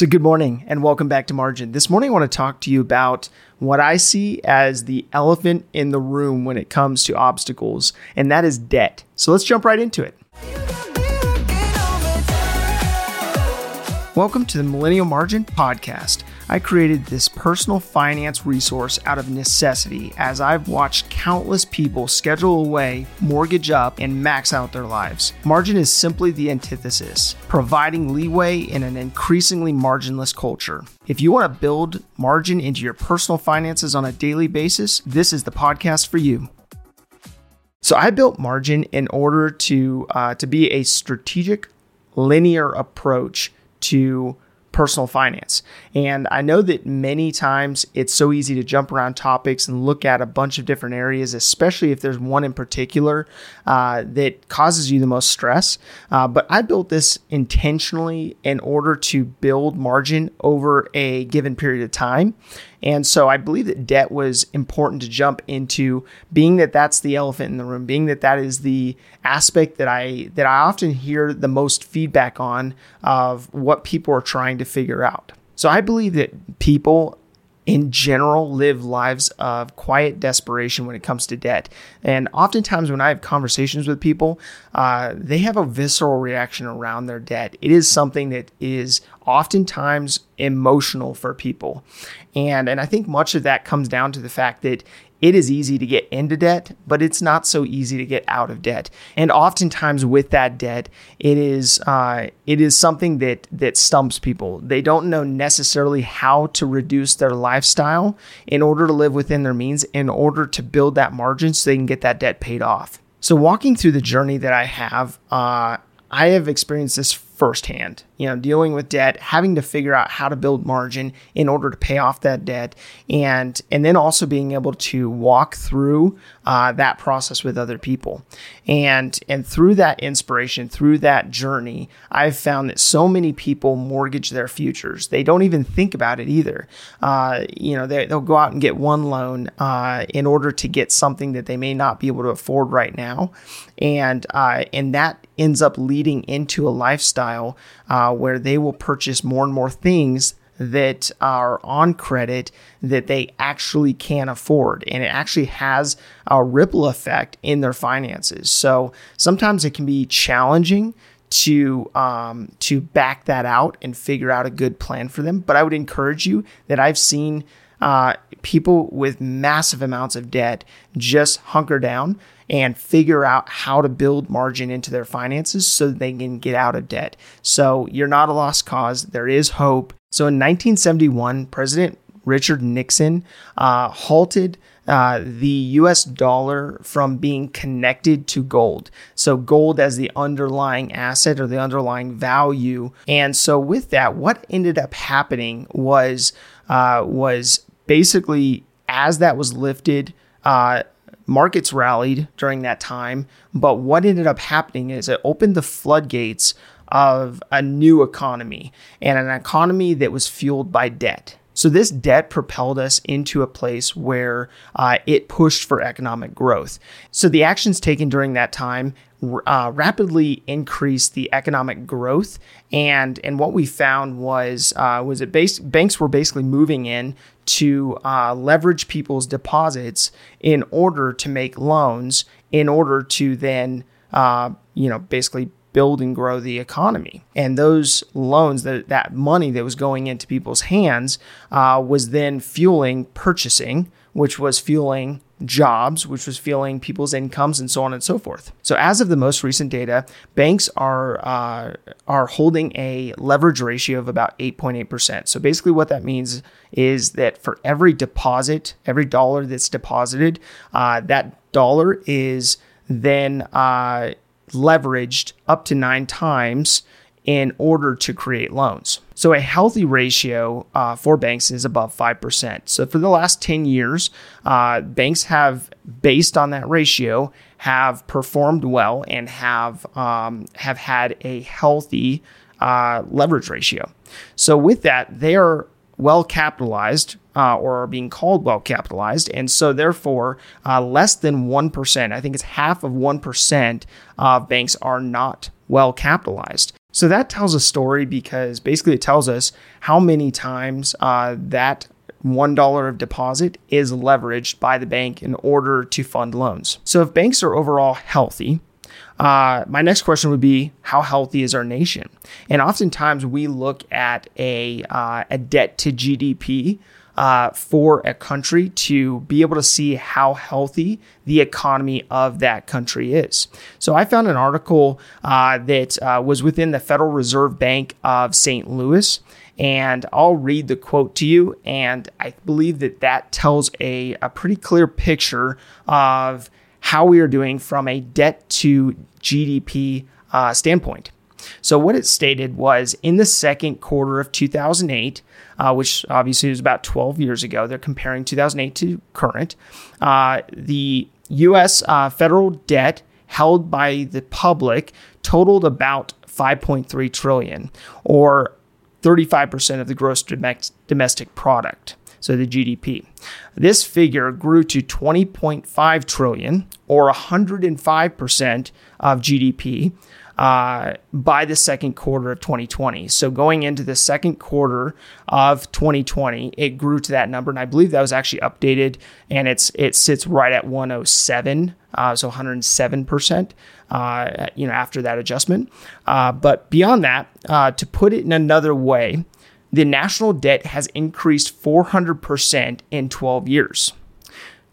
So, good morning and welcome back to Margin. This morning, I want to talk to you about what I see as the elephant in the room when it comes to obstacles, and that is debt. So, let's jump right into it. Welcome to the Millennial Margin Podcast. I created this personal finance resource out of necessity as I've watched countless people schedule away, mortgage up, and max out their lives. Margin is simply the antithesis, providing leeway in an increasingly marginless culture. If you want to build margin into your personal finances on a daily basis, this is the podcast for you. So I built margin in order to uh, to be a strategic, linear approach to personal finance. And I know that many times it's so easy to jump around topics and look at a bunch of different areas, especially if there's one in particular uh, that causes you the most stress. Uh, but I built this intentionally in order to build margin over a given period of time. And so I believe that debt was important to jump into, being that that's the elephant in the room, being that that is the aspect that I that I often hear the most feedback on of what people are trying to figure out. So I believe that people in general live lives of quiet desperation when it comes to debt. And oftentimes, when I have conversations with people, uh, they have a visceral reaction around their debt. It is something that is oftentimes emotional for people. And, and I think much of that comes down to the fact that it is easy to get into debt, but it's not so easy to get out of debt. And oftentimes with that debt, it is uh, it is something that that stumps people. They don't know necessarily how to reduce their lifestyle in order to live within their means, in order to build that margin so they can get that debt paid off. So walking through the journey that I have, uh, I have experienced this firsthand. You know, dealing with debt, having to figure out how to build margin in order to pay off that debt, and and then also being able to walk through uh, that process with other people, and and through that inspiration, through that journey, I've found that so many people mortgage their futures. They don't even think about it either. Uh, you know, they, they'll go out and get one loan uh, in order to get something that they may not be able to afford right now, and uh, and that ends up leading into a lifestyle uh, where they will purchase more and more things that are on credit that they actually can afford. And it actually has a ripple effect in their finances. So sometimes it can be challenging to um, to back that out and figure out a good plan for them. But I would encourage you that I've seen uh, people with massive amounts of debt just hunker down and figure out how to build margin into their finances so they can get out of debt. So you're not a lost cause. There is hope. So in 1971, President Richard Nixon uh, halted uh, the US dollar from being connected to gold. So, gold as the underlying asset or the underlying value. And so, with that, what ended up happening was, uh, was basically as that was lifted, uh, markets rallied during that time. But what ended up happening is it opened the floodgates of a new economy and an economy that was fueled by debt. So, this debt propelled us into a place where uh, it pushed for economic growth. So, the actions taken during that time uh, rapidly increase the economic growth, and and what we found was uh, was it base, banks were basically moving in to uh, leverage people's deposits in order to make loans, in order to then uh, you know basically build and grow the economy. And those loans, that, that money that was going into people's hands, uh, was then fueling purchasing, which was fueling jobs, which was fueling people's incomes, and so on and so forth. So, as of the most recent data, banks are uh, are holding a leverage ratio of about 8.8%. So, basically, what that means is that for every deposit, every dollar that's deposited, uh, that dollar is then uh, leveraged up to nine times in order to create loans. So a healthy ratio uh, for banks is above 5%. So for the last 10 years, uh, banks have, based on that ratio, have performed well and have, um, have had a healthy uh, leverage ratio. So with that, they are well capitalized uh, or are being called well capitalized. And so, therefore, uh, less than 1%, I think it's half of 1% of banks are not well capitalized. So that tells a story because basically it tells us how many times uh, that $1 of deposit is leveraged by the bank in order to fund loans. So if banks are overall healthy, uh, my next question would be how healthy is our nation? And oftentimes we look at a, uh, a debt to GDP uh, for a country to be able to see how healthy the economy of that country is. So I found an article uh, that uh, was within the Federal Reserve Bank of St. Louis. And I'll read the quote to you. And I believe that that tells a, a pretty clear picture of how we are doing from a debt to GDP uh, standpoint. So, what it stated was in the second quarter of 2008, uh, which obviously was about 12 years ago, they're comparing 2008 to current, uh, the US uh, federal debt held by the public totaled about 5.3 trillion or 35% of the gross domestic product so the GDP. This figure grew to 20.5 trillion or 105% of GDP uh, by the second quarter of 2020. So going into the second quarter of 2020, it grew to that number, and I believe that was actually updated, and it's it sits right at 107, uh, so 107 percent. Uh, you know, after that adjustment, uh, but beyond that, uh, to put it in another way, the national debt has increased 400% in 12 years.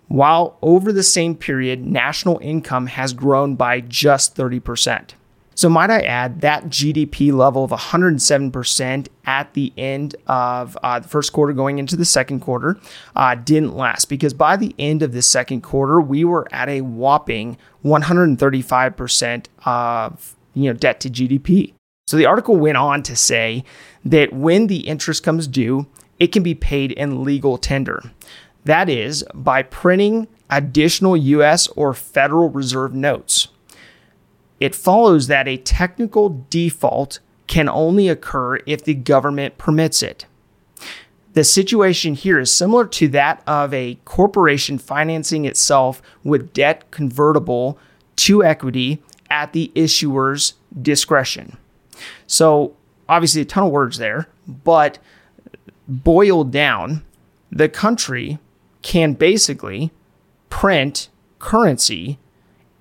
While over the same period, national income has grown by just 30%. So, might I add, that GDP level of 107% at the end of uh, the first quarter going into the second quarter uh, didn't last because by the end of the second quarter, we were at a whopping 135% of you know, debt to GDP. So the article went on to say that when the interest comes due, it can be paid in legal tender. That is, by printing additional US or Federal Reserve notes. It follows that a technical default can only occur if the government permits it. The situation here is similar to that of a corporation financing itself with debt convertible to equity at the issuer's discretion. So, obviously, a ton of words there, but boiled down, the country can basically print currency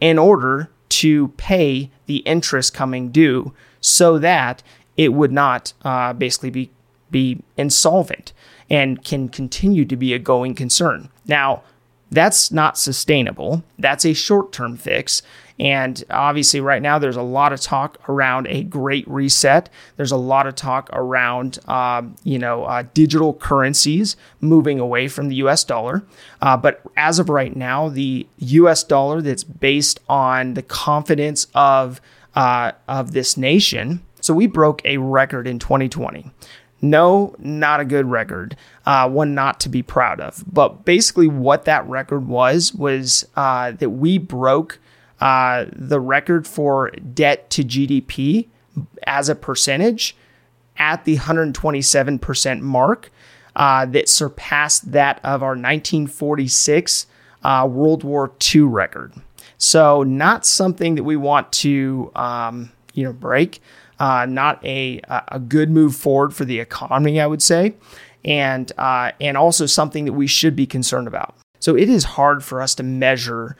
in order to pay the interest coming due so that it would not uh, basically be, be insolvent and can continue to be a going concern. Now, that's not sustainable. That's a short term fix. And obviously, right now, there's a lot of talk around a great reset. There's a lot of talk around, um, you know, uh, digital currencies moving away from the US dollar. Uh, but as of right now, the US dollar that's based on the confidence of, uh, of this nation. So we broke a record in 2020. No, not a good record. Uh, one not to be proud of. But basically, what that record was was uh, that we broke uh, the record for debt to GDP as a percentage at the 127% mark uh, that surpassed that of our 1946 uh, World War II record. So, not something that we want to, um, you know, break uh, not a a good move forward for the economy, I would say, and uh, and also something that we should be concerned about. So it is hard for us to measure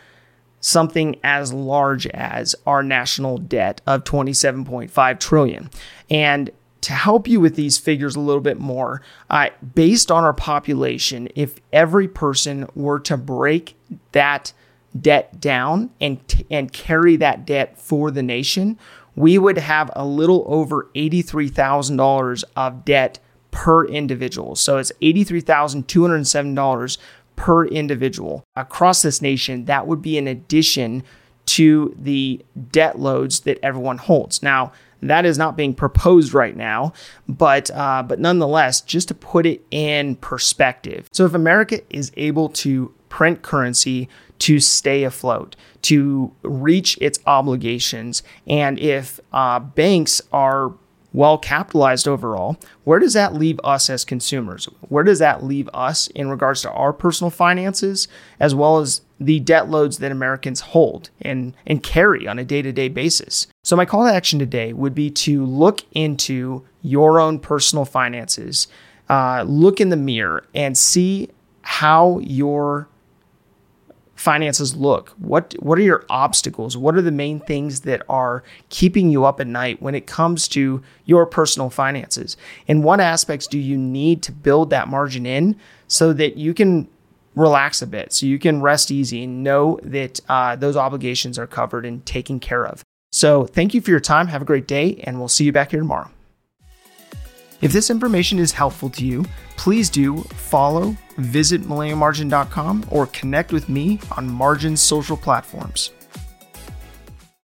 something as large as our national debt of 27.5 trillion, and to help you with these figures a little bit more, uh, based on our population, if every person were to break that debt down and t- and carry that debt for the nation, we would have a little over $83,000 of debt per individual. So it's $83,207 per individual across this nation. That would be an addition to the debt loads that everyone holds. Now, that is not being proposed right now, but uh, but nonetheless, just to put it in perspective. So if America is able to print currency to stay afloat, to reach its obligations. And if uh, banks are well capitalized overall, where does that leave us as consumers? Where does that leave us in regards to our personal finances, as well as the debt loads that Americans hold and, and carry on a day to day basis? So, my call to action today would be to look into your own personal finances, uh, look in the mirror, and see how your finances look? What what are your obstacles? What are the main things that are keeping you up at night when it comes to your personal finances? And what aspects do you need to build that margin in so that you can relax a bit, so you can rest easy and know that uh, those obligations are covered and taken care of. So thank you for your time. Have a great day, and we'll see you back here tomorrow. If this information is helpful to you, please do follow, visit millennialmargin.com, or connect with me on Margin's social platforms.